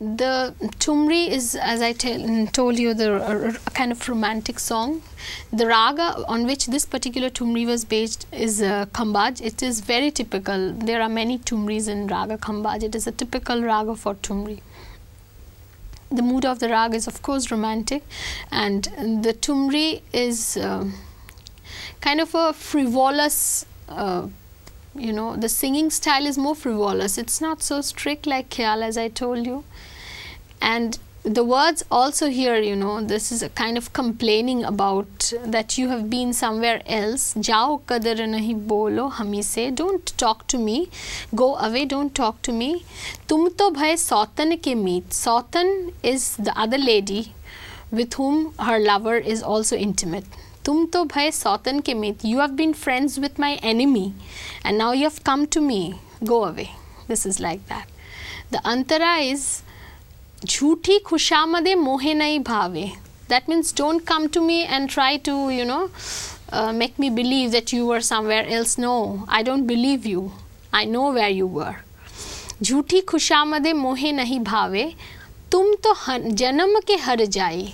The Tumri is, as I tell, told you, the a kind of romantic song. The raga on which this particular Tumri was based is uh, Khambaj. It is very typical. There are many Tumris in raga Khambaj. It is a typical raga for Tumri. The mood of the raga is, of course, romantic, and the Tumri is uh, kind of a frivolous. Uh, you know the singing style is more frivolous. It's not so strict like khyal as i told you. And the words also here you know this is a kind of complaining about that you have been somewhere else. Jao kadar nahi bolo hami se. Don't talk to me. Go away don't talk to me. Tum to bhai sautan ke meet. Sautan is the other lady with whom her lover is also intimate तुम तो भय सौतन के मित you have been friends with my enemy and now you have come to me go away this is like that the Antara is झूठी खुशामदे मोहे नहीं भावे that means don't come to me and try to you know make me believe that you were somewhere else no I don't believe you I know where you were झूठी खुशामदे मोहे नहीं भावे तुम तो हन, जन्म के हर जाए।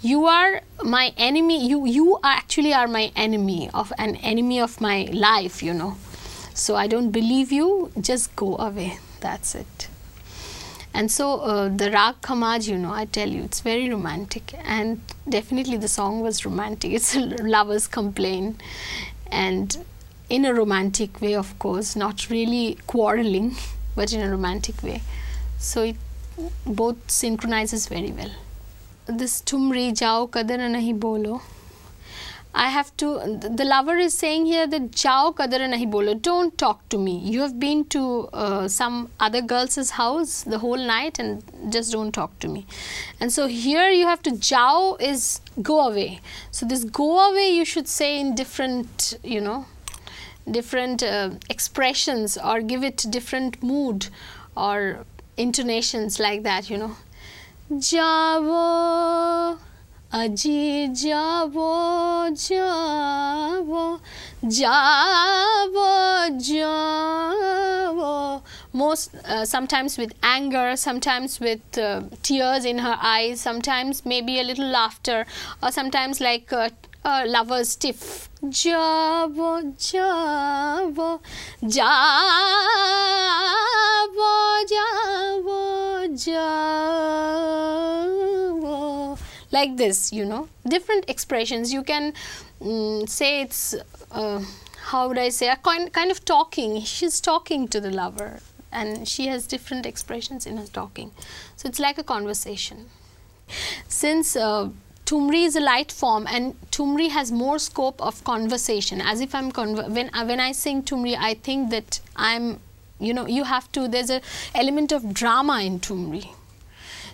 You are my enemy you you actually are my enemy of an enemy of my life you know so i don't believe you just go away that's it and so uh, the Rag Khamaj, you know, I tell you, it's very romantic. And definitely the song was romantic. It's a lovers complaint And in a romantic way, of course, not really quarreling, but in a romantic way. So it both synchronizes very well. This tumri jao kadar nahi bolo I have to, the lover is saying here that Jao kadar nahi bolo, don't talk to me. You have been to uh, some other girl's house the whole night and just don't talk to me. And so here you have to, Jao is go away. So this go away you should say in different, you know, different uh, expressions or give it different mood or intonations like that, you know. Jao আজি যাব যাব যাব যাব most uh, sometimes with anger sometimes with uh, tears in her eyes sometimes maybe a little laughter or sometimes like uh, uh, lovers stiff যাব যাব যাব like this you know. Different expressions. You can mm, say it's uh, how would i say a kind, kind of talking. She's talking to the lover and she has different expressions in her talking. So it's like a conversation. Since uh, Tumri is a light form and Tumri has more scope of conversation. As if I'm when uh, when I sing Tumri I think that I'm you know you have to there's a element of drama in Tumri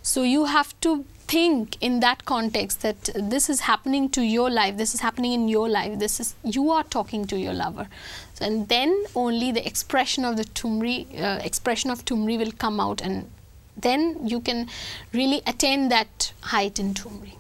so you have to think in that context that this is happening to your life, this is happening in your life, this is you are talking to your lover. So, and then only the expression of the tumri, uh, expression of tumri will come out and then you can really attain that height in tumri.